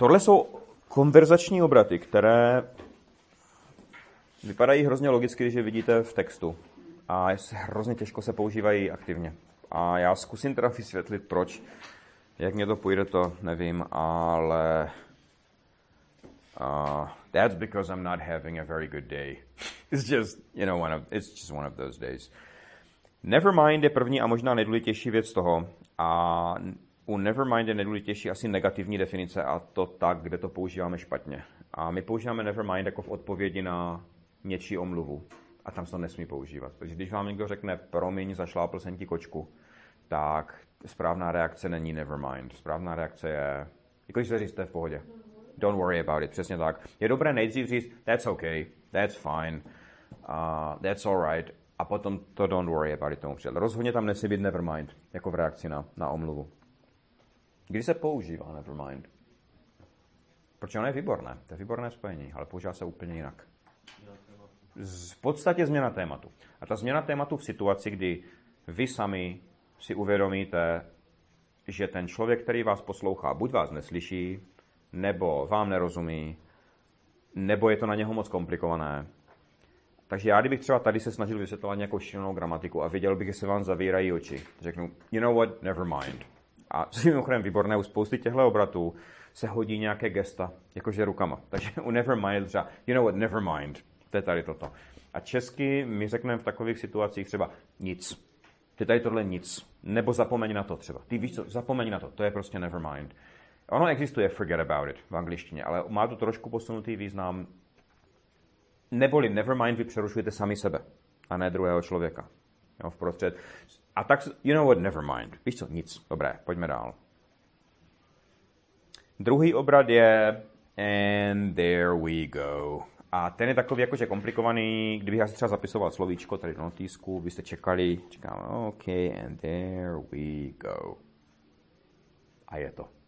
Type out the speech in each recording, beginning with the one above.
Tohle jsou konverzační obraty, které vypadají hrozně logicky, když je vidíte v textu. A hrozně těžko se používají aktivně. A já zkusím teda vysvětlit, proč. Jak mě to půjde, to nevím, ale uh, that's because I'm not having a very good day. It's just, you know, one of, it's just one of those days. Nevermind je první a možná nejdůležitější věc toho. A u Nevermind je nejdůležitější asi negativní definice a to tak, kde to používáme špatně. A my používáme Nevermind jako v odpovědi na něčí omluvu. A tam se to nesmí používat. Takže když vám někdo řekne, promiň, zašlápl jsem ti kočku, tak správná reakce není nevermind. Správná reakce je, jako když se říct, to je v pohodě. Don't worry about it, přesně tak. Je dobré nejdřív říct, that's okay, that's fine, uh, that's alright, a potom to don't worry about it tomu přidat. Rozhodně tam nesmí být nevermind, jako v reakci na, na omluvu. Kdy se používá nevermind? Protože ono je výborné, to je výborné spojení, ale používá se úplně jinak. V podstatě změna tématu. A ta změna tématu v situaci, kdy vy sami si uvědomíte, že ten člověk, který vás poslouchá, buď vás neslyší, nebo vám nerozumí, nebo je to na něho moc komplikované. Takže já, kdybych třeba tady se snažil vysvětlovat nějakou šílenou gramatiku a viděl bych, že se vám zavírají oči, řeknu, you know what, never mind. A co je mimochodem výborné, u spousty těchto obratů se hodí nějaké gesta, jakože rukama. Takže u never mind třeba, you know what, never mind. To je tady toto. A česky my řekneme v takových situacích třeba nic. Ty tady tohle nic. Nebo zapomeň na to třeba. Ty víš co, zapomeň na to. To je prostě never mind. Ono existuje forget about it v angličtině, ale má to trošku posunutý význam. Neboli never mind vy přerušujete sami sebe a ne druhého člověka. Jo, vprostřed. A tak, you know what, never mind. Víš co, nic. Dobré, pojďme dál. Druhý obrat je and there we go. A ten je takový jakože komplikovaný, kdybych já si třeba zapisoval slovíčko tady do notýsku, byste čekali, čekám, OK, and there we go. A je to.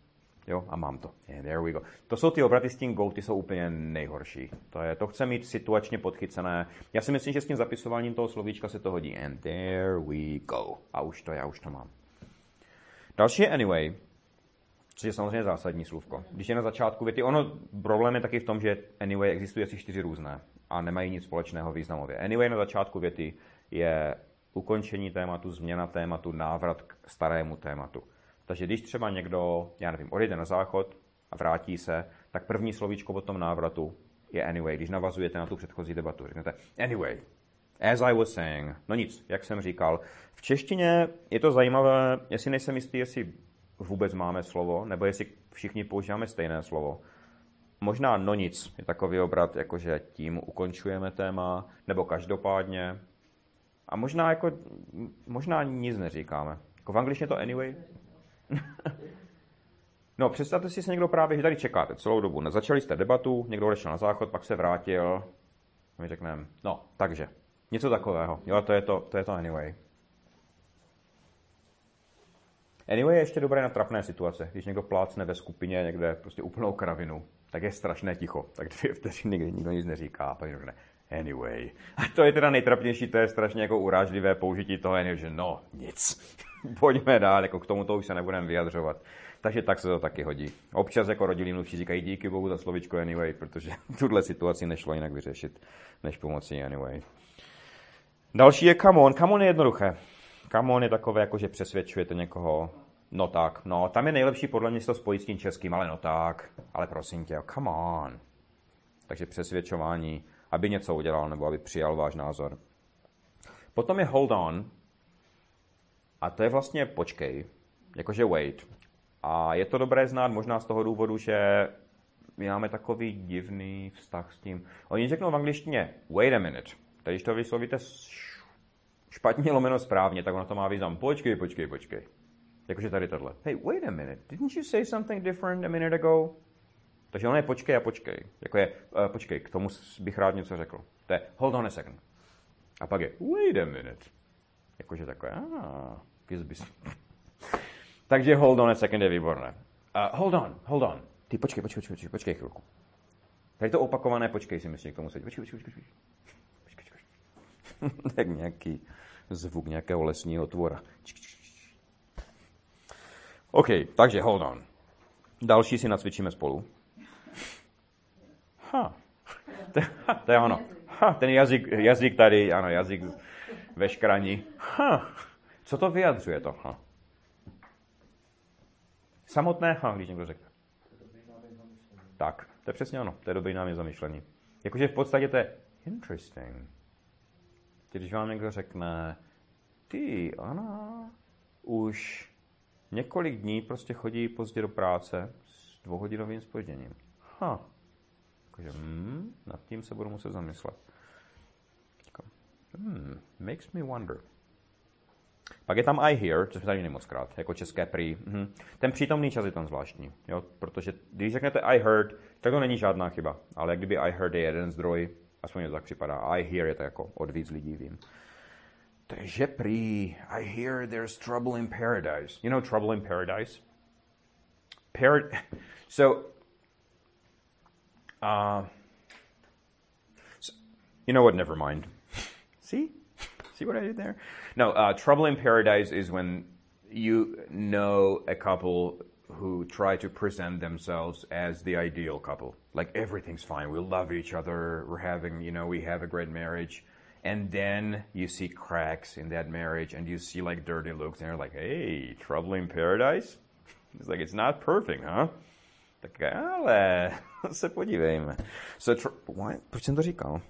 Jo, a mám to. And there we go. To jsou ty obraty s tím go, ty jsou úplně nejhorší. To, je, to chce mít situačně podchycené. Já si myslím, že s tím zapisováním toho slovíčka se to hodí. And there we go. A už to, já už to mám. Další je anyway, což je samozřejmě zásadní slůvko. Když je na začátku věty, ono problém je taky v tom, že anyway existuje asi čtyři různé a nemají nic společného významově. Anyway na začátku věty je ukončení tématu, změna tématu, návrat k starému tématu. Takže když třeba někdo, já nevím, odejde na záchod a vrátí se, tak první slovíčko po tom návratu je anyway, když navazujete na tu předchozí debatu. Řeknete anyway, as I was saying. No nic, jak jsem říkal. V češtině je to zajímavé, jestli nejsem jistý, jestli vůbec máme slovo, nebo jestli všichni používáme stejné slovo. Možná no nic je takový obrat, jakože tím ukončujeme téma, nebo každopádně. A možná jako, možná nic neříkáme. Jako v angličtině to anyway. no, představte si, že někdo právě, že tady čekáte celou dobu. Začali jste debatu, někdo odešel na záchod, pak se vrátil. A my řekneme, no, takže, něco takového. Jo, to je to, to je to anyway. Anyway, je ještě dobré na trapné situace. Když někdo plácne ve skupině někde prostě úplnou kravinu, tak je strašné ticho. Tak dvě vteřiny nikdy nikdo nic neříká a pak řekne anyway. A to je teda nejtrapnější, to je strašně jako urážlivé použití toho že no, nic. Pojďme dál, jako k tomu to už se nebudeme vyjadřovat. Takže tak se to taky hodí. Občas jako rodilí mluvčí říkají díky bohu za slovičko anyway, protože tuhle situaci nešlo jinak vyřešit, než pomocí anyway. Další je come on. Come on je jednoduché. Come on je takové, jako že přesvědčujete někoho, no tak, no, tam je nejlepší podle mě to spojit s tím českým, ale no tak, ale prosím tě, come on. Takže přesvědčování, aby něco udělal nebo aby přijal váš názor. Potom je hold on, a to je vlastně počkej, jakože wait. A je to dobré znát možná z toho důvodu, že my máme takový divný vztah s tím. Oni řeknou v angličtině wait a minute. Tady, když to vyslovíte špatně lomeno správně, tak ono to má význam. Počkej, počkej, počkej. Jakože tady tohle. Hey, wait a minute, didn't you say something different a minute ago? Takže ono je počkej a počkej. Jako je, uh, počkej, k tomu bych rád něco řekl. To je hold on a second. A pak je wait a minute. Jakože takové, ah, bys. Takže hold on a second je výborné. Uh, hold on, hold on. Ty počkej, počkej, počkej, počkej chvilku. Tady to opakované počkej si myslím k tomu sedí. Počkej, počkej, počkej. počkej, počkej. tak nějaký zvuk nějakého lesního tvora. OK, takže hold on. Další si nacvičíme spolu. Ha. To, je ono. Ha, ten jazyk, jazyk tady, ano, jazyk ve škraní. Ha. Co to vyjadřuje to ha? Samotné ha, když někdo řekne. Tak, to je přesně ono. To je dobrý námět zamyšlení. Jakože v podstatě to je interesting. Když vám někdo řekne, ty, Ana, už několik dní prostě chodí pozdě do práce s dvouhodinovým spožděním. Ha. Jakože, hmm, nad tím se budu muset zamyslet. Hmm, makes me wonder. Pak je tam I hear, což tady moc krát, jako české prý. Mhm. Ten přítomný čas je tam zvláštní, jo? protože když řeknete I heard, tak to není žádná chyba, ale kdyby I heard je jeden zdroj, aspoň to tak připadá. I hear je to jako od víc lidí vím. Takže prý, I hear there's trouble in paradise. You know trouble in paradise? Par- so, uh, so, you know what, never mind. See? See what I did there? No, uh, trouble in paradise is when you know a couple who try to present themselves as the ideal couple. Like everything's fine, we love each other, we're having, you know, we have a great marriage. And then you see cracks in that marriage and you see like dirty looks and you're like, hey, trouble in paradise? It's like, it's not perfect, huh? Tak ale se podívejme. So, tr- why? Proč jsem to říkal?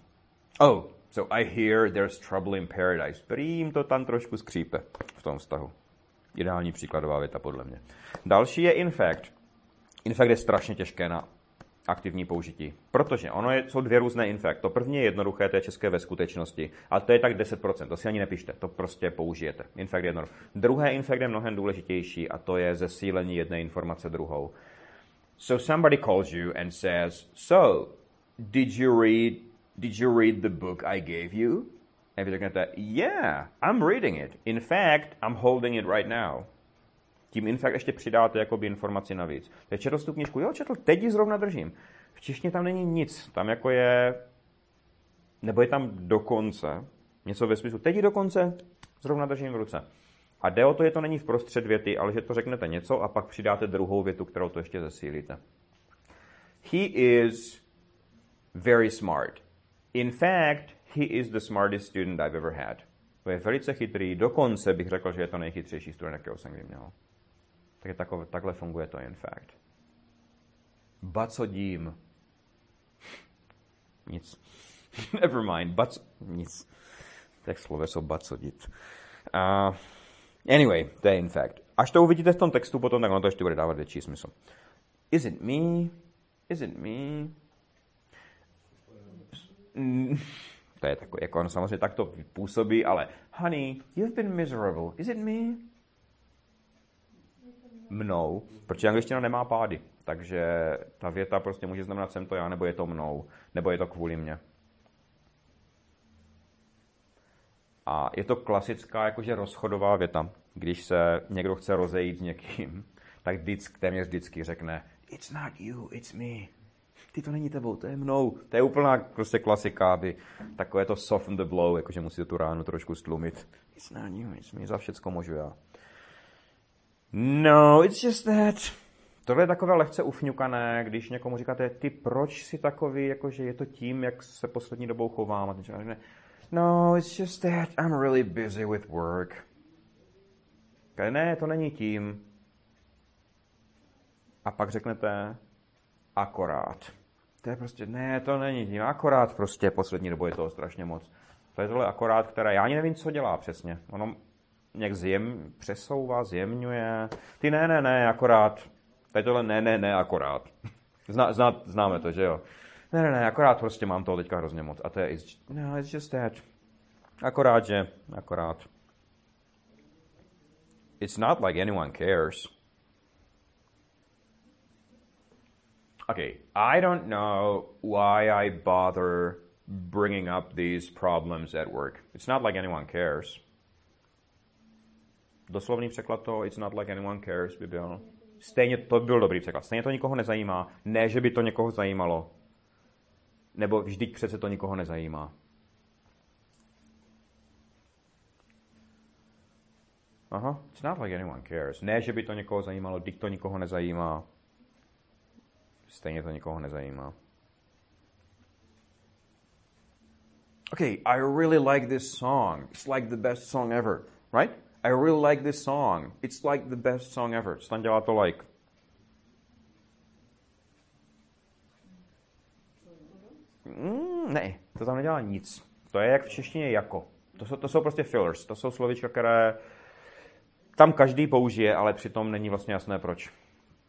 Oh, So I hear there's trouble in paradise. Prým to tam trošku skřípe v tom vztahu. Ideální příkladová věta podle mě. Další je in fact. In fact je strašně těžké na aktivní použití. Protože ono je, jsou dvě různé in fact. To první je jednoduché, to je české ve skutečnosti. A to je tak 10%, to si ani nepište, to prostě použijete. In fact je jednoduché. Druhé in fact je mnohem důležitější a to je zesílení jedné informace druhou. So somebody calls you and says, so, did you read did you read the book I gave you? A vy řeknete, yeah, I'm reading it. In fact, I'm holding it right now. Tím in fact ještě přidáte jakoby informaci navíc. Teď četl tu knižku, jo, četl, teď ji zrovna držím. V češtině tam není nic, tam jako je, nebo je tam dokonce, něco ve smyslu, teď ji dokonce zrovna držím v ruce. A jde o to, že to není v prostřed věty, ale že to řeknete něco a pak přidáte druhou větu, kterou to ještě zesílíte. He is very smart. In fact, he is the smartest student I've ever had. To je velice chytrý, dokonce bych řekl, že je to nejchytřejší student, jakého jsem kdy měl. Takže takové, takhle funguje to in fact. Bacodím. Nic. Never mind. Bac... Nic. Tak sloveso bacodit. Uh, anyway, to je in fact. Až to uvidíte v tom textu potom, tak ono to ještě bude dávat větší smysl. Is it me? Is it me? To je takové, jako ono samozřejmě tak to působí, ale honey, you've been miserable. Is it me? Mnou, protože angličtina nemá pády, takže ta věta prostě může znamenat jsem to já, nebo je to mnou, nebo je to kvůli mně. A je to klasická jakože rozchodová věta. Když se někdo chce rozejít s někým, tak vždycky, téměř vždycky řekne It's not you, it's me ty to není tebou, to je mnou. To je úplná prostě klasika, aby takové to soften the blow, jakože musíte tu ránu trošku stlumit. It's not you, it's me, za všecko můžu já. No, it's just that. Tohle je takové lehce ufňukané, když někomu říkáte, ty proč si takový, jakože je to tím, jak se poslední dobou chovám. A ten no, it's just that I'm really busy with work. Ne, to není tím. A pak řeknete, akorát. To je prostě, ne, to není tím, akorát prostě poslední dobou je toho strašně moc. To je tohle akorát, které, já ani nevím, co dělá přesně. Ono nějak zjem, přesouvá, zjemňuje. Ty ne, ne, ne, akorát. Je tohle ne, ne, ne, akorát. Zná, zná, známe to, že jo? Ne, ne, ne, akorát prostě mám toho teďka hrozně moc. A to je, it's, no, it's just that. Akorát, že, akorát. It's not like anyone cares. okay, I don't know why I bother bringing up these problems at work. It's not like anyone cares. Doslovný překlad to, it's not like anyone cares, by byl. Stejně to byl dobrý překlad. Stejně to nikoho nezajímá. Ne, že by to někoho zajímalo. Nebo vždyť přece to nikoho nezajímá. Aha, it's not like anyone cares. Ne, že by to někoho zajímalo, vždyť to nikoho nezajímá. Stejně to nikoho nezajímá. Okay, I really like this song. It's like the best song ever, right? I really like this song. It's like the best song ever. Tam dělá to like? Mm, ne, to tam nedělá nic. To je jak v češtině jako. To jsou, to jsou prostě fillers. To jsou slovička, které tam každý použije, ale přitom není vlastně jasné proč.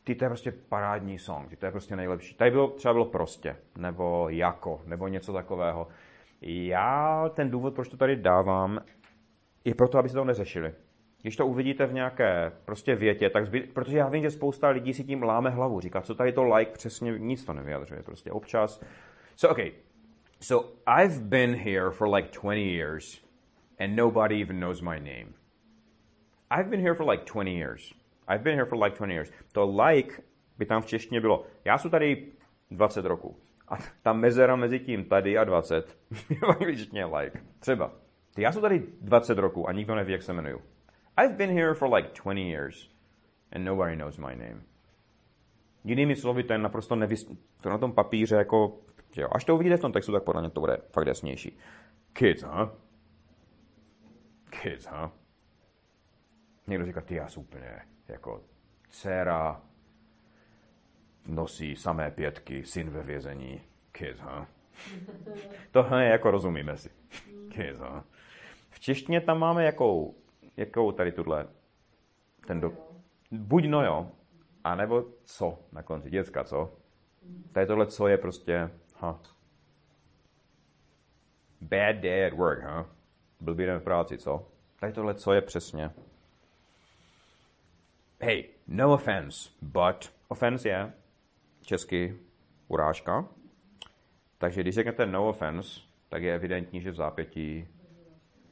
Ty to je prostě parádní song, ty to je prostě nejlepší. Tady bylo, třeba bylo prostě, nebo jako, nebo něco takového. Já ten důvod, proč to tady dávám, je proto, aby se to neřešili. Když to uvidíte v nějaké prostě větě, tak zby, protože já vím, že spousta lidí si tím láme hlavu, říká, co tady to like přesně, nic to nevyjadřuje, prostě občas. So, okay, so I've been here for like 20 years and nobody even knows my name. I've been here for like 20 years. I've been here for like 20 years. To like by tam v češtině bylo, já jsem tady 20 roků. A ta mezera mezi tím tady a 20 je v angličtině like. Třeba. Já jsem tady 20 roků a nikdo neví, jak se jmenuju. I've been here for like 20 years and nobody knows my name. Jinými slovy, to je naprosto nevys... To na tom papíře jako... Že jo, až to uvidíte v tom textu, tak podle mě to bude fakt jasnější. Kids, huh? Kids, huh? Někdo říká, ty já jsem úplně jako dcera nosí samé pětky, syn ve vězení. Kids, huh? to je jako rozumíme si. Kids, huh? V češtině tam máme jakou, jakou tady tuhle, ten do, buď no jo, anebo co na konci, děcka, co? Tady tohle co je prostě, huh? Bad day at work, huh? Blbý den v práci, co? Tady tohle co je přesně. Hey, no offense, but offense je česky urážka. Takže když řeknete no offense, tak je evidentní, že v zápětí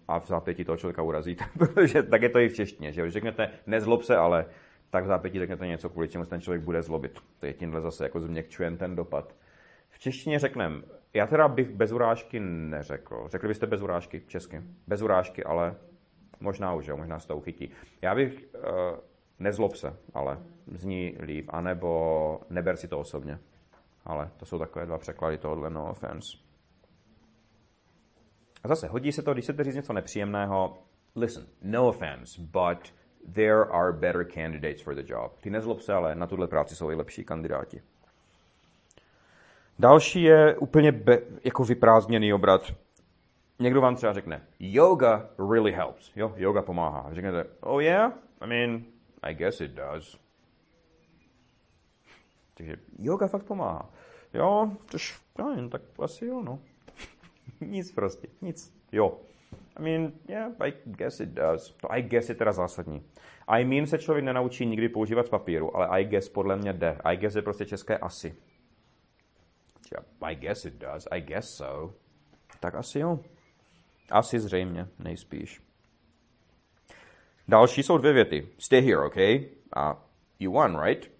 a v zápětí toho člověka urazíte, protože tak je to i v češtině, že když řeknete nezlob se, ale tak v zápětí řeknete něco, kvůli čemu ten člověk bude zlobit. To je tímhle zase jako změkčujem ten dopad. V češtině řekneme, já teda bych bez urážky neřekl. Řekli byste bez urážky česky? Bez urážky, ale možná už, jo, možná se to uchytí. Já bych, uh, nezlob se, ale zní líp, anebo neber si to osobně. Ale to jsou takové dva překlady tohohle no offense. A zase, hodí se to, když chcete říct něco nepříjemného, listen, no offense, but there are better candidates for the job. Ty nezlob se, ale na tuhle práci jsou i lepší kandidáti. Další je úplně be, jako vyprázdněný obrat. Někdo vám třeba řekne, yoga really helps. Jo, yoga pomáhá. Řeknete, oh yeah? I mean, I guess it does. Takže yoga fakt pomáhá. Jo, tož, no, tak asi jo, no. nic prostě, nic. Jo. I mean, yeah, I guess it does. To I guess je teda zásadní. I mean se člověk nenaučí nikdy používat z papíru, ale I guess podle mě jde. I guess je prostě české asi. I guess it does. I guess so. Tak asi jo. Asi zřejmě, nejspíš. Další jsou dvě věty. Stay here, okay? A you won, right?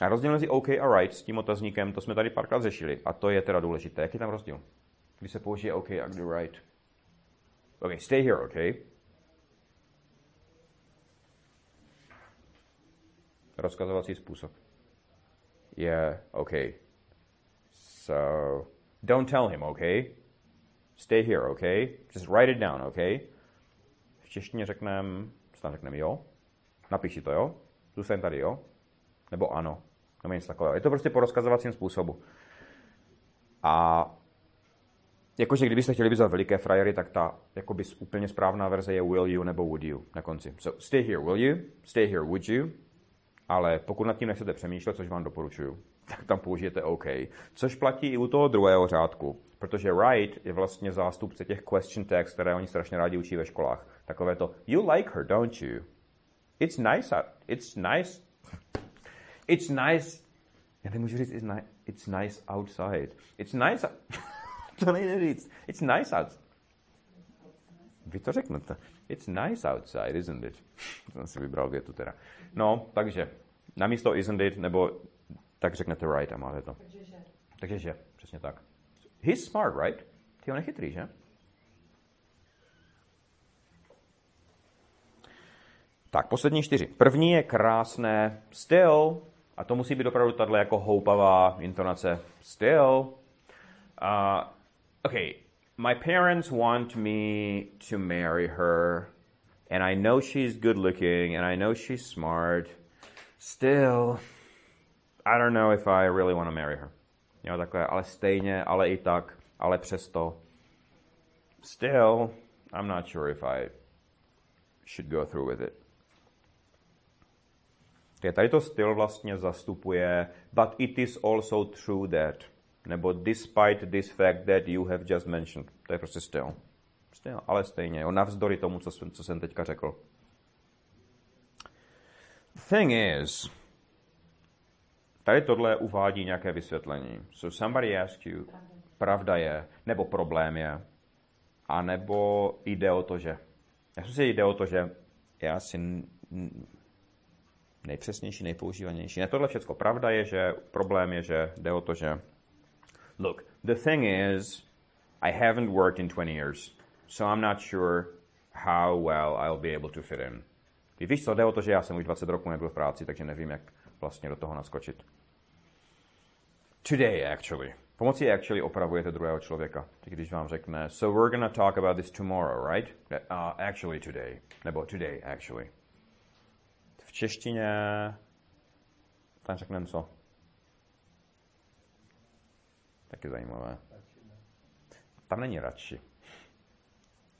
A rozdíl mezi OK a right s tím otazníkem, to jsme tady párkrát řešili. A to je teda důležité. Jaký tam rozdíl? Když se použije OK a kdy right. Okay, stay here, okay? Rozkazovací způsob. Yeah, okay. So, don't tell him, okay? Stay here, okay? Just write it down, okay? V češtině řekneme, co tam řekneme, jo? Napiš si to, jo? Zůstaň tady, jo? Nebo ano. Nebo něco takového. Je to prostě po rozkazovacím způsobu. A jakože kdybyste chtěli být za veliké frajery, tak ta jakoby úplně správná verze je will you nebo would you na konci. So stay here, will you? Stay here, would you? Ale pokud nad tím nechcete přemýšlet, což vám doporučuju, tak tam použijete OK. Což platí i u toho druhého řádku, protože right je vlastně zástupce těch question tags, které oni strašně rádi učí ve školách. Takové to, you like her, don't you? It's nice, it's nice, it's nice, já nemůžu říct, it's, ni- it's nice outside. It's nice, to nejde říct. It's nice outside. Vy to řeknete. It's nice outside, isn't it? Jsem si vybral větu teda. No, takže namísto isn't it, nebo tak řeknete right a máte to. Takže že. Takže že, přesně tak. He's smart, right? Ty on je chytrý, že? Tak, poslední čtyři. První je krásné still, a to musí být opravdu tato jako houpavá intonace still. Uh, OK, my parents want me to marry her, and I know she's good looking, and I know she's smart. Still, I don't know if I really want to marry her. Jo, takhle, ale stejně, ale i tak, ale přesto. Still, I'm not sure if I should go through with it. Je tady to styl vlastně zastupuje, but it is also true that, nebo despite this fact that you have just mentioned. To je prostě styl. Styl, ale stejně, jo, navzdory tomu, co jsem, co jsem teďka řekl. The thing is, tady tohle uvádí nějaké vysvětlení. So somebody asks you, pravda je, nebo problém je, a nebo jde o to, že. Já si jde o to, že já si nejpřesnější, nejpoužívanější. Ne, tohle všechno pravda je, že problém je, že jde o to, že look, the thing is, I haven't worked in 20 years, so I'm not sure how well I'll be able to fit in. Víš co, jde o to, že já jsem už 20 roků nebyl v práci, takže nevím, jak vlastně do toho naskočit. Today, actually. Pomocí actually opravujete druhého člověka. Když vám řekne, so we're gonna talk about this tomorrow, right? Uh, actually today. Nebo today, actually. V češtině tam řekneme co? Taky zajímavé. Tam není radši.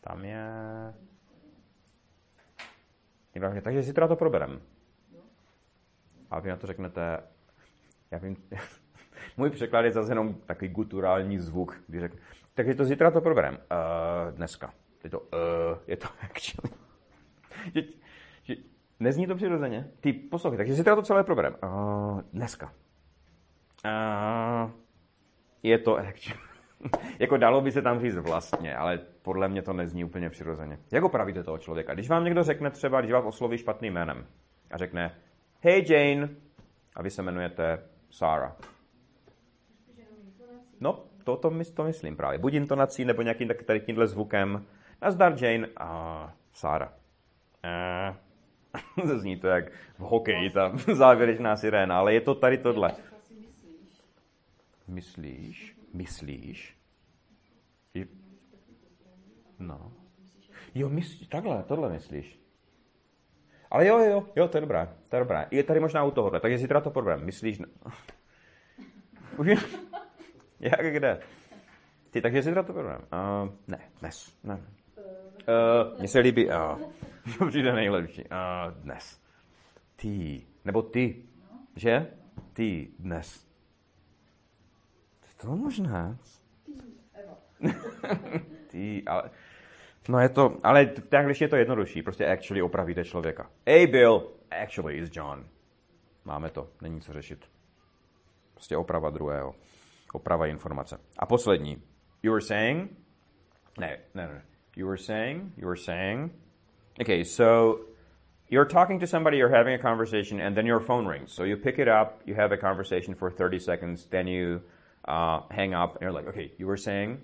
Tam je... Takže zítra to proberem. A vy na to řeknete, já vím, můj překlad je zase jenom takový guturální zvuk, když řekne, takže to zítra to proberem. Uh, dneska. Je to, uh, je to actually. že, že, nezní to přirozeně. Ty poslouchej, takže zítra to celé proberem. Uh, dneska. Uh, je to actually. jako dalo by se tam říct vlastně, ale podle mě to nezní úplně přirozeně. Jak opravíte toho člověka? Když vám někdo řekne třeba, když vás osloví špatným jménem a řekne Hey Jane, a vy se jmenujete Sarah. No, to, to, to myslím právě. Buď intonací, nebo nějakým tak, tady tímhle zvukem. Nazdar Jane a Sarah. Uh, zní to jak v hokeji, ta závěrečná siréna, ale je to tady tohle. Myslíš? Myslíš? No. Jo, myslíš, takhle, tohle myslíš. Ale jo, jo, jo, to je dobré, to je dobré. Je tady možná u tohohle, takže zítra to probereme. Myslíš? Jak kde? Ty, takže zítra to probereme. Uh, ne, dnes, ne. Uh, mně se líbí, uh, přijde nejlepší. Uh, dnes. Ty, nebo ty, že? Ty, dnes. To je možné. ty, ale... No je to, ale v angličtině je to jednodušší, prostě actually opravíte člověka. Hey Bill, actually is John. Máme to, není co řešit. Prostě oprava druhého. Oprava informace. A poslední. You were saying? Ne, ne, ne. You were saying? You were saying? Okay, so you're talking to somebody, you're having a conversation, and then your phone rings. So you pick it up, you have a conversation for 30 seconds, then you uh, hang up, and you're like, okay, you were saying?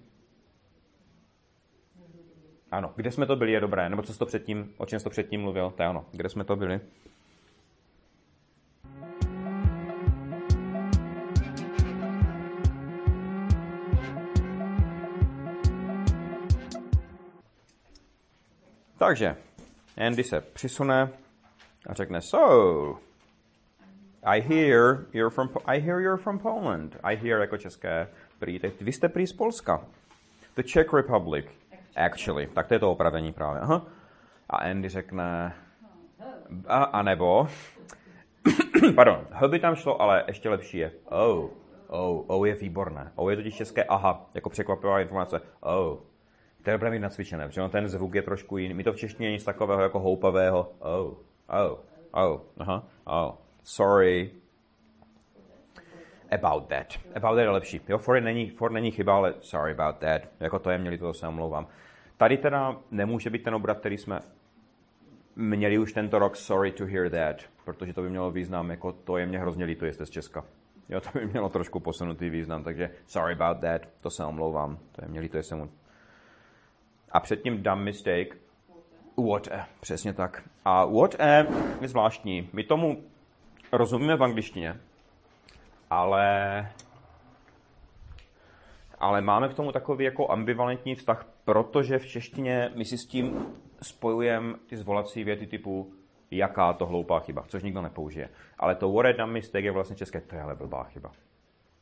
Ano, kde jsme to byli je dobré, nebo co jsi to předtím, o čem jsi to předtím mluvil, to je ano, kde jsme to byli. Takže Andy se přisune a řekne, so, I hear you're from, I hear you're from Poland. I hear jako české prý. Vy jste prý z Polska. The Czech Republic. Actually. Tak to je to opravení právě. Aha. A Andy řekne, a, a nebo, pardon, H by tam šlo, ale ještě lepší je oh. Oh, oh je výborné. Oh je totiž české aha, jako překvapivá informace. Oh. To je mít nacvičené, protože ten zvuk je trošku jiný. My to v češtině nic takového jako houpavého. Oh, oh, oh, aha, oh, sorry, about that. About that je lepší. Jo, for není, for není chyba, ale sorry about that. Jako to je, měli to, se omlouvám. Tady teda nemůže být ten obrat, který jsme měli už tento rok, sorry to hear that, protože to by mělo význam, jako to je mě hrozně líto, jste z Česka. Jo, to by mělo trošku posunutý význam, takže sorry about that, to se omlouvám, to je mě líto, jsem mu... A předtím dumb mistake, what a, přesně tak. A what a je zvláštní. My tomu rozumíme v angličtině, ale ale máme k tomu takový jako ambivalentní vztah, protože v češtině my si s tím spojujeme ty zvolací věty typu jaká to hloupá chyba, což nikdo nepoužije. Ale to what a dumb mistake je vlastně české, to je ale blbá chyba.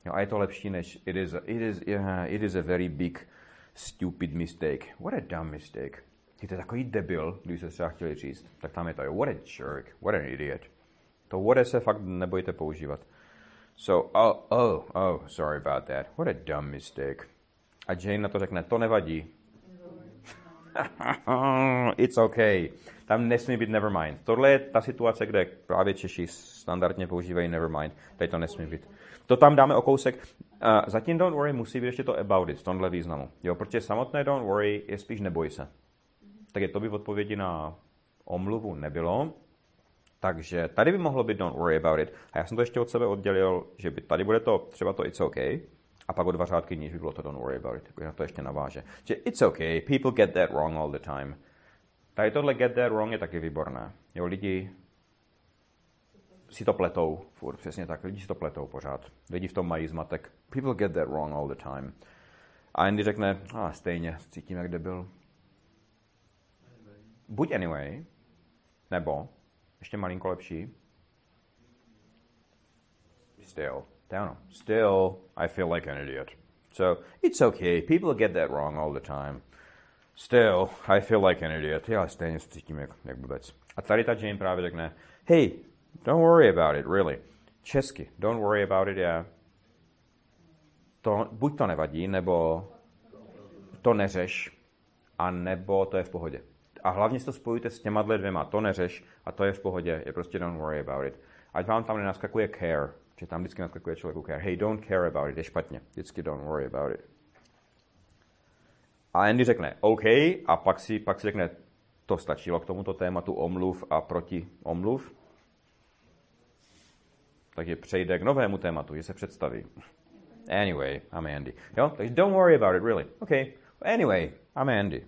Jo, a je to lepší než it is, a, it is, yeah, it is a very big stupid mistake. What a dumb mistake. Je to takový debil, když se třeba chtěli říct, tak tam je to, what a jerk, what an idiot. To what se fakt nebojte používat. So, oh, oh, oh, sorry about that. What a dumb mistake. A Jane na to řekne, to nevadí. It's okay. Tam nesmí být nevermind. Tohle je ta situace, kde právě Češi standardně používají nevermind. Tady to nesmí být. To tam dáme o kousek. Zatím don't worry musí být ještě to about it v tomhle významu. Jo, protože samotné don't worry je spíš neboj se. Tak je to by v odpovědi na omluvu nebylo. Takže tady by mohlo být don't worry about it. A já jsem to ještě od sebe oddělil, že by tady bude to třeba to it's okay, a pak o dva řádky níž by bylo to don't worry about it. Na to ještě naváže. Že it's okay, people get that wrong all the time. Tady tohle get that wrong je taky výborné. Jo, lidi si to pletou furt, přesně tak. Lidi si to pletou pořád. Lidi v tom mají zmatek. People get that wrong all the time. A Andy řekne, a ah, stejně, cítím, jak debil. Buď anyway, nebo, ještě malinko lepší, still. Down. Still, I feel like an idiot. So it's okay. People get that wrong all the time. Still, I feel like an idiot. Já stejně se cítím jak, jak blbec. A tady ta Jane právě řekne, hey, don't worry about it, really. Česky, don't worry about it, yeah. To, buď to nevadí, nebo to neřeš, a nebo to je v pohodě. A hlavně si to spojujte s těma dvěma. To neřeš a to je v pohodě. Je prostě don't worry about it. Ať vám tam nenaskakuje care. Že tam vždycky naskakuje člověku care. Hey, don't care about it, je špatně. Vždycky don't worry about it. A Andy řekne OK a pak si, pak si řekne, to stačilo k tomuto tématu omluv a proti omluv. Takže přejde k novému tématu, že se představí. Anyway, I'm Andy. Jo, takže don't worry about it, really. OK. Anyway, I'm Andy.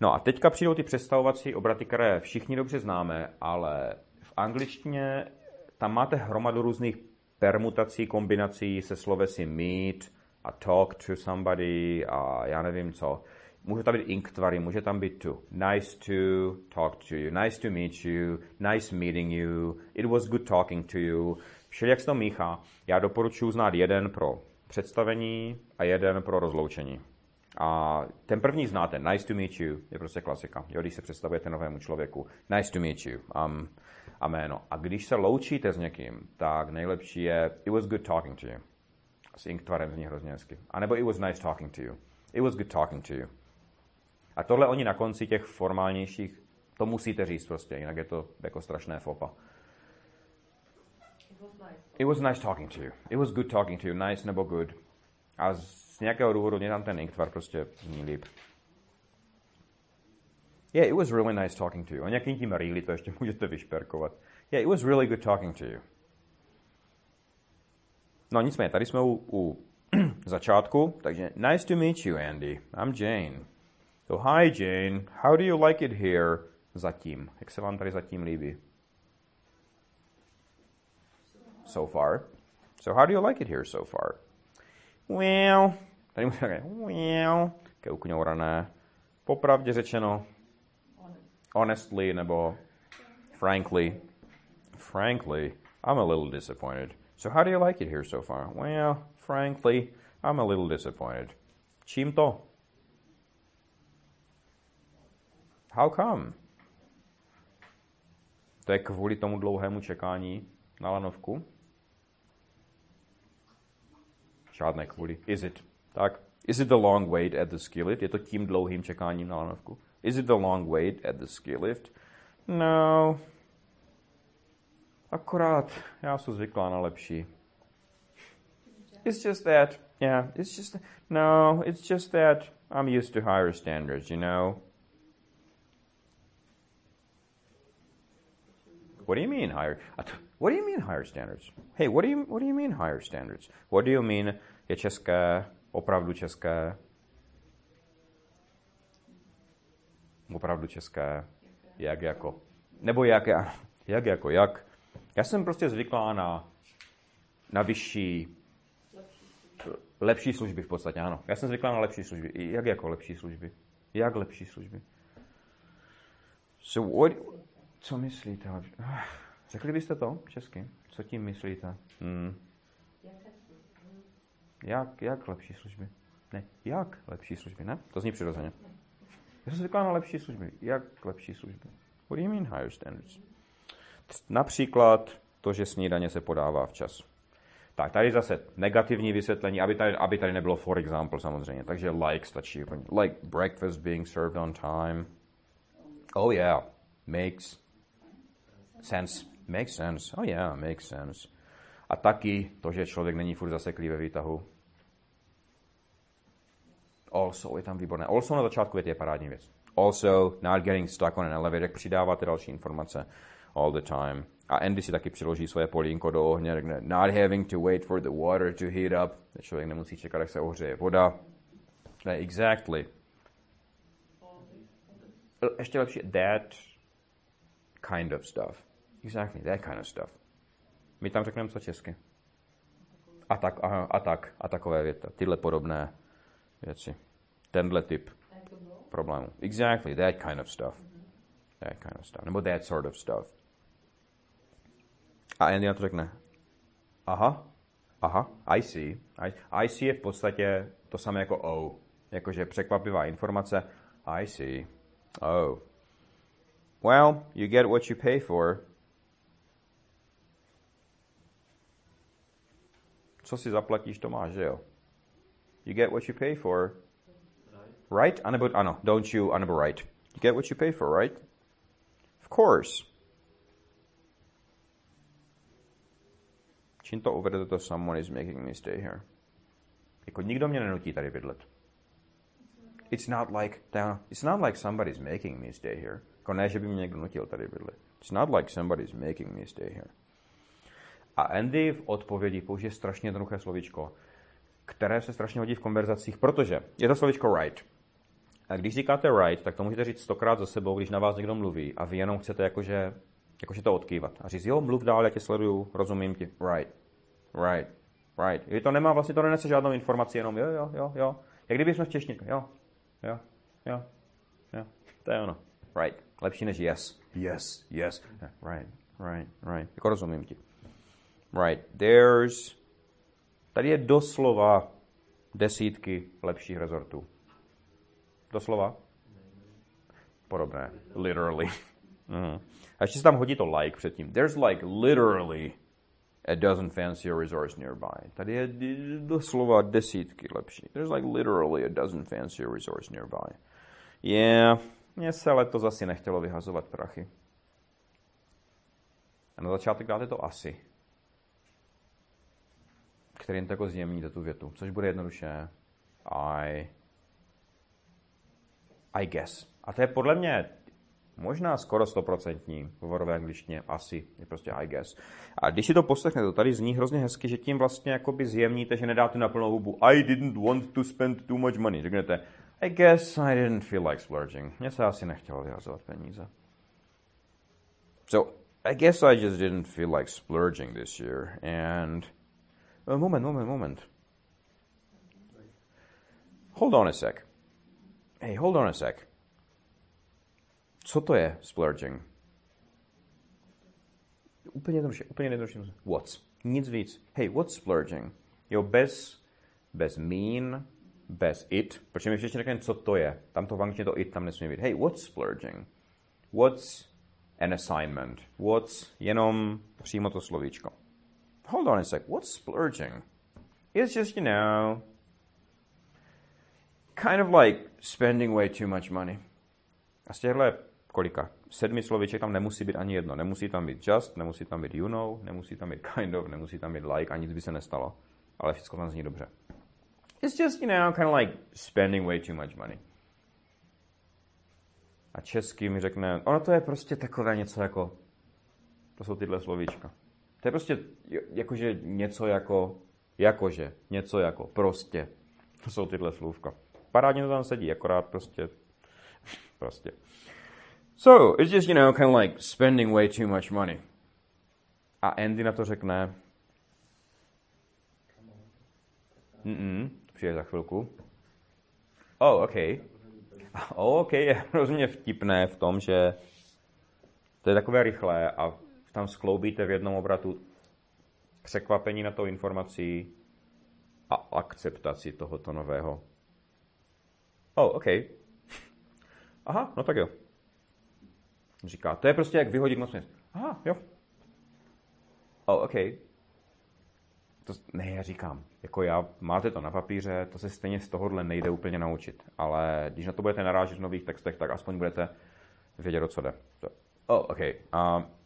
No a teďka přijdou ty představovací obraty, které všichni dobře známe, ale v angličtině tam máte hromadu různých permutací, kombinací se slovesy meet a talk to somebody a já nevím co. Může tam být inktvary, může tam být to. Nice to talk to you, nice to meet you, nice meeting you, it was good talking to you. jak se to míchá. Já doporučuji znát jeden pro představení a jeden pro rozloučení. A ten první znáte, nice to meet you, je prostě klasika. Jo, když se představujete novému člověku, nice to meet you. Um, a jméno. A když se loučíte s někým, tak nejlepší je it was good talking to you. S inktvarem zní hrozně hezky. A nebo it was nice talking to you. It was good talking to you. A tohle oni na konci těch formálnějších, to musíte říct prostě, jinak je to jako strašné fopa. It was nice. It was nice talking to you. It was good talking to you. Nice nebo good. A z nějakého důvodu mě tam ten inktvar prostě zní líp. Yeah, it was really nice talking to you. A nějakým tím really to ještě můžete vyšperkovat. Yeah, it was really good talking to you. No nicméně, tady jsme u, u začátku, takže nice to meet you, Andy. I'm Jane. So hi Jane, how do you like it here? Zatím. Jak se vám tady zatím líbí? So far. So how do you like it here so far? Tady musíme well, keukňourané. Popravdě řečeno, honestly nebo frankly. Frankly, I'm a little disappointed. So how do you like it here so far? Well, frankly, I'm a little disappointed. Čím to? How come? To je kvůli tomu dlouhému čekání na lanovku? Žádné kvůli. Is it? Tak. Is it the long wait at the ski lift? Je to tím dlouhým čekáním na lanovku? Is it the long wait at the ski lift? No. Akorát já jsem zvyklá na lepší. It's just that, yeah, it's just, no, it's just that I'm used to higher standards, you know? What do you mean higher? What do you mean higher standards? Hey, what do you what do you mean higher standards? What do you mean je české, opravdu české? opravdu české, jak jako, nebo jak, jak jako, jak. Já jsem prostě zvyklá na, na vyšší, lepší služby v podstatě, ano. Já jsem zvyklá na lepší služby. Jak jako lepší služby? Jak lepší služby? So what, co myslíte? Řekli byste to česky? Co tím myslíte? Hmm. Jak, jak lepší služby? Ne, jak lepší služby, ne? To zní přirozeně. Já jsem zvyklá na lepší služby. Jak lepší služby? What do you mean higher standards? Například to, že snídaně se podává včas. Tak, tady zase negativní vysvětlení, aby tady, aby tady nebylo for example samozřejmě. Takže like stačí. Like breakfast being served on time. Oh yeah, makes sense. Makes sense. Oh yeah, makes sense. A taky to, že člověk není furt zaseklý ve výtahu. Also je tam výborné. Also na začátku je parádní věc. Also not getting stuck on an elevator, jak přidáváte další informace all the time. A Andy si taky přiloží svoje polínko do ohně, řekne not having to wait for the water to heat up. Člověk nemusí čekat, jak se ohřeje voda. Exactly. Ještě lepší, that kind of stuff. Exactly, that kind of stuff. My tam řekneme co česky. A tak, aha, a tak, a takové věta. Tyhle podobné věci. Tenhle typ problému. Exactly, that kind of stuff. That kind of stuff. Nebo that sort of stuff. A Andy na to řekne, aha, aha, I see. I, I see je v podstatě to samé jako O. Jakože překvapivá informace. I see. Oh. Well, you get what you pay for. Co si zaplatíš, to máš, že jo? You get what you pay for. Right? Anebo, ano, don't you, anebo right. You get what you pay for, right? Of course. Čím to uvedete, to someone is making me stay here. Jako nikdo mě nenutí tady bydlet. It's not like, it's not like somebody's making me stay here. Jako ne, že by mě někdo nutil tady bydlet. It's not like somebody's making me stay here. A Andy v odpovědi použije strašně jednoduché slovíčko, které se strašně hodí v konverzacích, protože je to slovíčko right. A když říkáte right, tak to můžete říct stokrát za sebou, když na vás někdo mluví a vy jenom chcete jakože, jakože to odkývat. A říct, jo, mluv dál, já tě sleduju, rozumím ti. Right, right, right. I to nemá, vlastně to nenese žádnou informaci, jenom jo, jo, jo, jo. Jak kdyby jsme v češtině, jo, jo, jo, jo. To je ono. Right. Lepší než yes. Yes, yes. Right, right, right. Jako rozumím ti. Right. There's... Tady je doslova desítky lepších rezortů. Doslova? Podobné. Literally. Uh-huh. A ještě se tam hodí to like předtím. There's like literally a dozen fancier resorts nearby. Tady je doslova desítky lepší. There's like literally a dozen fancier resorts nearby. Yeah, mně se letos asi nechtělo vyhazovat prachy. A na začátek dáte to asi. Kterým tako zjemníte tu větu, což bude jednoduše I I guess. A to je podle mě možná skoro stoprocentní hovorové angličtině, asi, je prostě I guess. A když si to poslechnete, to tady zní hrozně hezky, že tím vlastně jakoby zjemníte, že nedáte na plnou hubu I didn't want to spend too much money. Řeknete, I guess I didn't feel like splurging. Mně se asi nechtělo vyhazovat peníze. So, I guess I just didn't feel like splurging this year. And... Uh, moment, moment, moment. Hold on a sec. Hey, hold on a sec. Co to je splurging? Úplně jednoduše, úplně jednoduše. What's? Nic víc. Hey, what's splurging? Jo, bez, bez mean, bez it, protože my všichni řekneme, co to je. Tam to v angličtině to it tam nesmí být. Hey, what's splurging? What's an assignment? What's jenom přímo to slovíčko. Hold on a sec, what's splurging? It's just, you know, kind of like spending way too much money. A z těchto kolika? Sedmi slovíček tam nemusí být ani jedno. Nemusí tam být just, nemusí tam být you know, nemusí tam být kind of, nemusí tam být like a nic by se nestalo. Ale všechno tam zní dobře. It's just, you know, kind of like spending way too much money. A česky mi řekne, ono to je prostě takové něco jako, to jsou tyhle slovíčka. To je prostě jakože něco jako, jakože, něco jako, prostě. To jsou tyhle slůvka. Parádně to tam sedí, akorát prostě, prostě. So, it's just, you know, kind of like spending way too much money. A Andy na to řekne, Mm-mm, přijde za chvilku. Oh, OK. Oh, OK, je hrozně vtipné v tom, že to je takové rychlé a tam skloubíte v jednom obratu překvapení na tou informací a akceptaci tohoto nového. Oh, OK. Aha, no tak jo. Říká, to je prostě jak vyhodit nosměs. Aha, jo. Oh, OK. To, ne, já říkám, jako já, máte to na papíře, to se stejně z tohohle nejde úplně naučit, ale když na to budete narážet v nových textech, tak aspoň budete vědět, o co jde. Oh, OK. Um,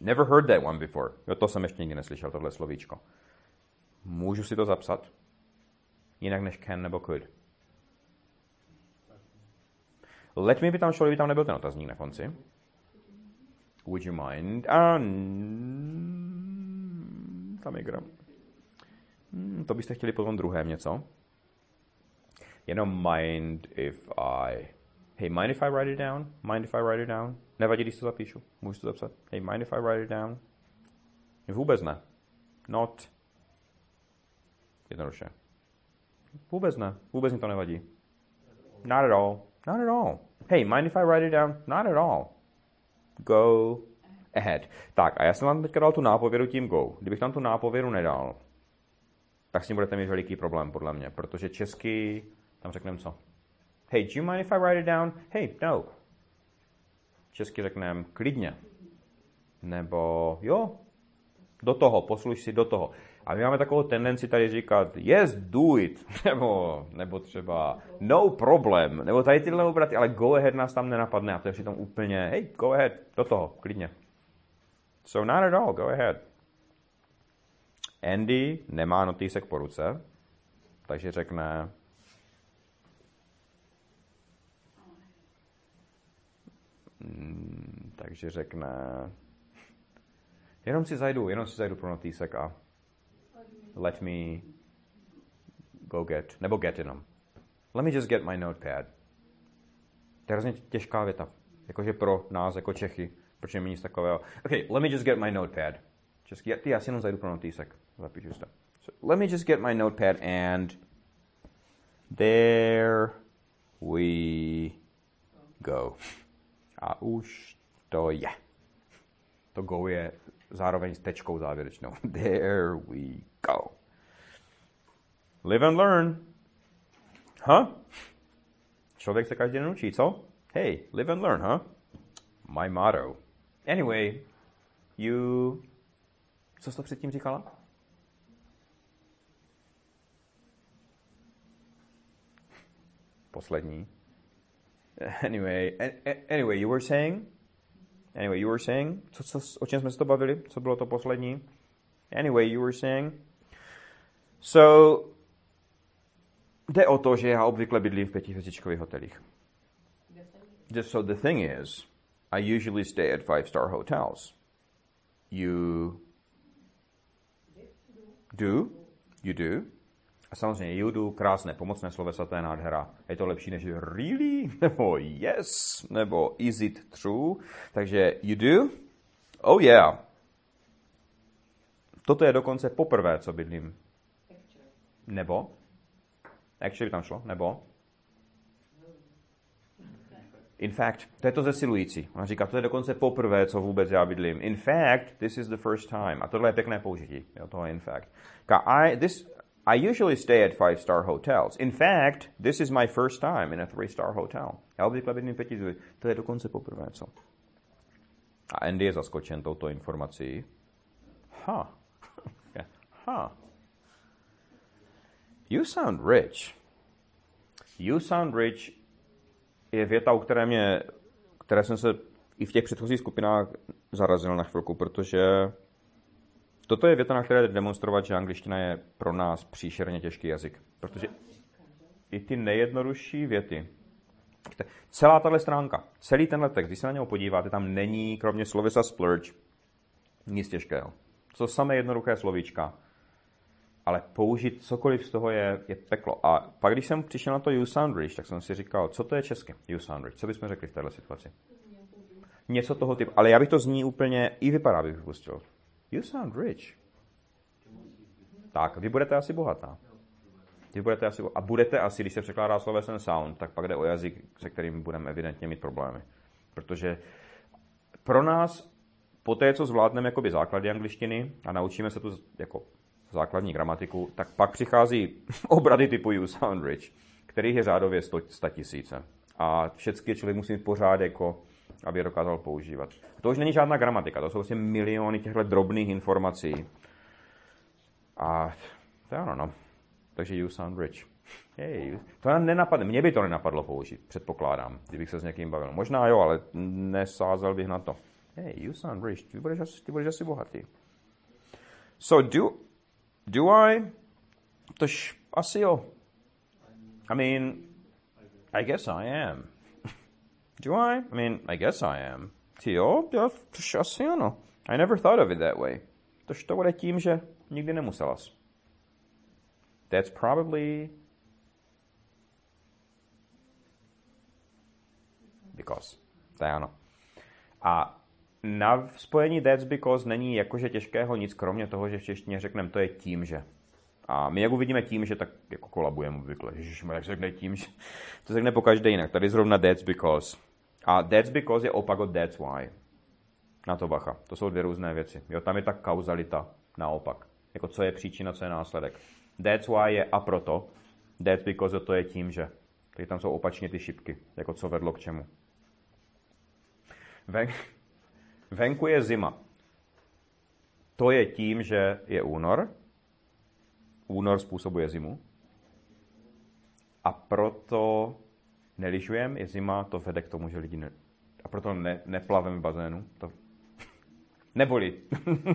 never heard that one before. Jo, to jsem ještě nikdy neslyšel, tohle slovíčko. Můžu si to zapsat? Jinak než can nebo could. Let me by tam šlo, kdyby tam nebyl ten otazník na konci. Would you mind? A tam je gram. Hmm, to byste chtěli potom druhém něco. Jenom mind if I... Hey, mind if I write it down? Mind if I write it down? Nevadí, když to zapíšu. Můžu to zapsat. Hey, mind if I write it down? Vůbec ne. Not. Jednoduše. Vůbec ne. Vůbec mi to nevadí. Not at all. Not at all. Hey, mind if I write it down? Not at all. Go ahead. Tak a já jsem vám teďka dal tu nápovědu tím go. Kdybych tam tu nápovědu nedal, tak s tím budete mít veliký problém, podle mě, protože česky, tam řekneme co? Hey, do you mind if I write it down? Hey, no. Česky řekneme klidně. Nebo jo, do toho, posluš si do toho. A my máme takovou tendenci tady říkat, yes, do it, nebo, nebo třeba no problem, nebo tady tyhle obraty, ale go ahead nás tam nenapadne a to je přitom úplně, hey, go ahead, do toho, klidně. So not at all, go ahead. Andy nemá notýsek po ruce, takže řekne, takže řekne, jenom si zajdu, jenom si zajdu pro notýsek a let me go get, nebo get jenom. Let me just get my notepad. To je hrozně těžká věta. Jakože pro nás, jako Čechy, proč není nic takového. Okay, let me just get my notepad. Just get, já si jenom zajdu pro notýsek. Zapíšu to. So, let me just get my notepad and there we go. A už to je. To go je zároveň s tečkou závěrečnou. There we go. Live and learn. Huh? Člověk se každý den učí, co? Hey, live and learn, huh? My motto. Anyway, you... Co jsi to předtím říkala? Poslední. Anyway, anyway, you were saying? Anyway, you were saying? Co, co, o čem jsme se to bavili? Co bylo to poslední? Anyway, you were saying? So, jde o to, že já obvykle bydlím v pětihvězdičkových hotelích. Just so the thing is, I usually stay at five-star hotels. You do? You do? A samozřejmě do, krásné, pomocné slovesa, to je nádhera. Je to lepší než really? Nebo yes? Nebo is it true? Takže you do? Oh yeah. Toto je dokonce poprvé, co bydlím. Nebo? Actually tam šlo? Nebo? In fact, to je to zesilující. Ona říká, to je dokonce poprvé, co vůbec já bydlím. In fact, this is the first time. A tohle je pěkné použití. Jo, tohle in fact. I, this, I usually stay at five-star hotels. In fact, this is my first time in a three-star hotel. Já obvykle bydlím pěti To je dokonce poprvé, co? A Andy je zaskočen touto informací. Ha. Huh. huh. You sound rich. You sound rich je věta, u které, mě, které jsem se i v těch předchozích skupinách zarazil na chvilku, protože toto je věta, na které demonstrovat, že angličtina je pro nás příšerně těžký jazyk. Protože i ty nejjednodušší věty, celá tahle stránka, celý tenhle text, když se na něho podíváte, tam není kromě slovesa splurge nic těžkého. To samé jednoduché slovíčka ale použít cokoliv z toho je, je peklo. A pak, když jsem přišel na to You Sound Rich, tak jsem si říkal, co to je česky You Sound Rich? Co bychom řekli v této situaci? Něco toho typu. Ale já bych to zní úplně, i vypadá bych vypustil. You sound rich. Tak, vy budete asi bohatá. Vy budete asi, a budete asi, když se překládá slovesem sound, tak pak jde o jazyk, se kterým budeme evidentně mít problémy. Protože pro nás, po té, co zvládneme jakoby základy angličtiny a naučíme se tu jako základní gramatiku, tak pak přichází obrady typu You Sound Rich, kterých je řádově 100, 100 tisíce. A všechny člověk musí mít pořád jako aby je dokázal používat. To už není žádná gramatika, to jsou vlastně miliony těchto drobných informací. A to ano, no. Takže you sound rich. Hey, to nenapadne, mě by to nenapadlo použít, předpokládám, kdybych se s někým bavil. Možná jo, ale nesázel bych na to. Hey, you sound rich, ty budeš asi, ty budeš asi bohatý. So do, do I? Tož asi jo. I mean, I guess I am. Do I? I mean, I guess I am. Ty jo, jo, tož asi ano. I never thought of it that way. Tož to bude tím, že nikdy nemuselas. That's probably because. To je ano. A na spojení that's because není jakože těžkého nic, kromě toho, že v češtině řekneme, to je tím, že. A my jak uvidíme tím, že tak jako kolabujeme obvykle. Ježišmar, jak se řekne tím, že to řekne po každé jinak. Tady zrovna that's because. A that's because je opak od that's why. Na to bacha. To jsou dvě různé věci. Jo, tam je ta kauzalita naopak. Jako co je příčina, co je následek. That's why je a proto. That's because to je tím, že. Tady tam jsou opačně ty šipky. Jako co vedlo k čemu. Ven, venku je zima. To je tím, že je únor. Únor způsobuje zimu. A proto neližujeme, je zima, to vede k tomu, že lidi ne... A proto ne, neplaveme v bazénu. To... Neboli.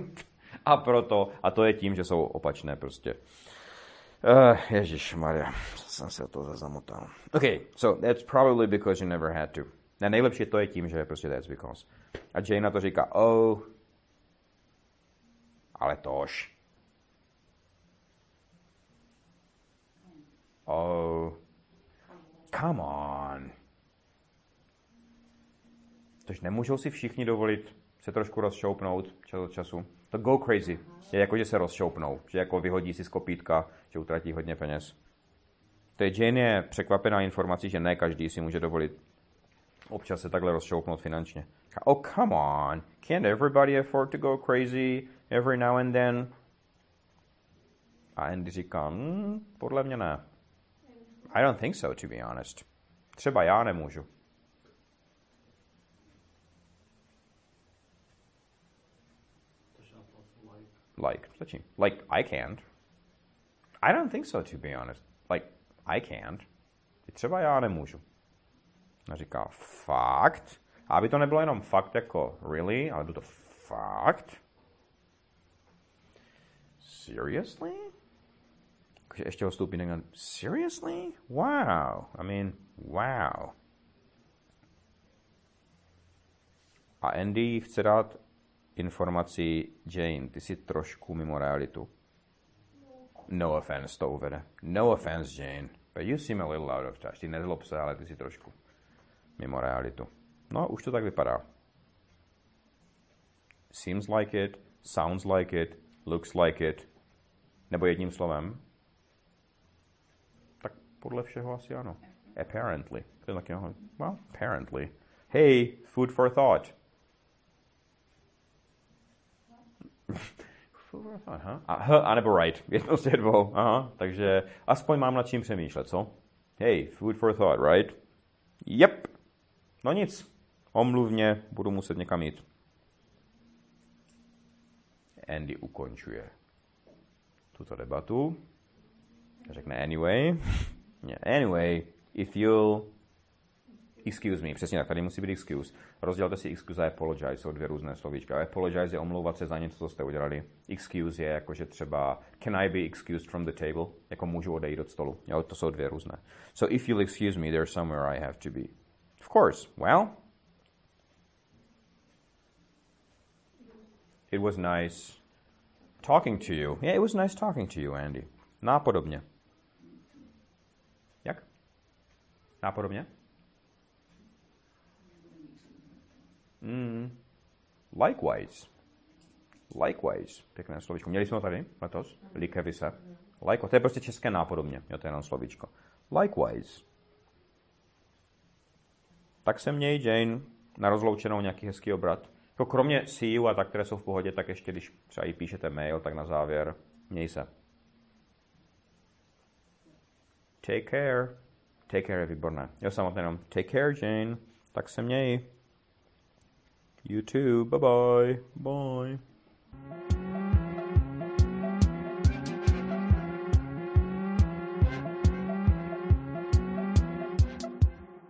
a proto, a to je tím, že jsou opačné prostě. Uh, Ježíš Maria, jsem se to zamotal. OK, so that's probably because you never had to. A nejlepší to je tím, že je prostě that's because. A Jane na to říká, oh, ale tož. Oh, come on. Tož nemůžou si všichni dovolit se trošku rozšoupnout čas od času. To go crazy je jako, že se rozšoupnou, že jako vyhodí si z kopítka, že utratí hodně peněz. To je Jane je překvapená informací, že ne každý si může dovolit občas se takhle rozšoupnout finančně. Oh, come on. Can't everybody afford to go crazy every now and then? A Andy říká, hm, podle mě ne. I don't think so, to be honest. Třeba já nemůžu. Like, stačí. Like, I can't. I don't think so, to be honest. Like, I can't. Třeba já nemůžu. A říká, fakt? Aby to nebylo jenom fakt jako really, ale bylo to fakt? Seriously? Ještě ho stoupí někdo, seriously? Wow. I mean, wow. A Andy chce dát informaci Jane, ty jsi trošku mimo realitu. No offense to uvede. No offense, Jane. But you seem a little out of touch. Ty nezlob se, ale ty jsi trošku mimo realitu. No, už to tak vypadá. Seems like it, sounds like it, looks like it. Nebo jedním slovem. Podle všeho asi ano. Apparently. To je taky, well, apparently. Hey, food for thought. Aha. A, h, anebo right. Jedno z těch dvou. Aha. Takže aspoň mám nad čím přemýšlet, co? Hey, food for thought, right? Yep. No nic. Omluvně budu muset někam jít. Andy ukončuje tuto debatu. Řekne anyway. anyway, if you'll excuse me, přesně tak, tady musí být excuse. Rozdělte si excuse a apologize, jsou dvě různé slovíčka. Apologize je omlouvat se za něco, co jste udělali. Excuse je jako, že třeba can I be excused from the table, jako můžu odejít od stolu. Jo, to jsou dvě různé. So if you'll excuse me, there's somewhere I have to be. Of course, well, it was nice talking to you. Yeah, it was nice talking to you, Andy. Nápodobně. Jak? Nápodobně? Mm. Likewise. Likewise. Pěkné slovíčko. Měli jsme ho tady letos? Likevise. Likewise. To je prostě české nápodobně. Jo, to je jenom slovíčko. Likewise. Tak se měj, Jane, na rozloučenou nějaký hezký obrat. Jako kromě see you a tak, které jsou v pohodě, tak ještě, když třeba i píšete mail, tak na závěr měj se. Take care. Take care je výborné. Jo, samotné jenom take care, Jane. Tak se měj. You too. Bye bye. Bye.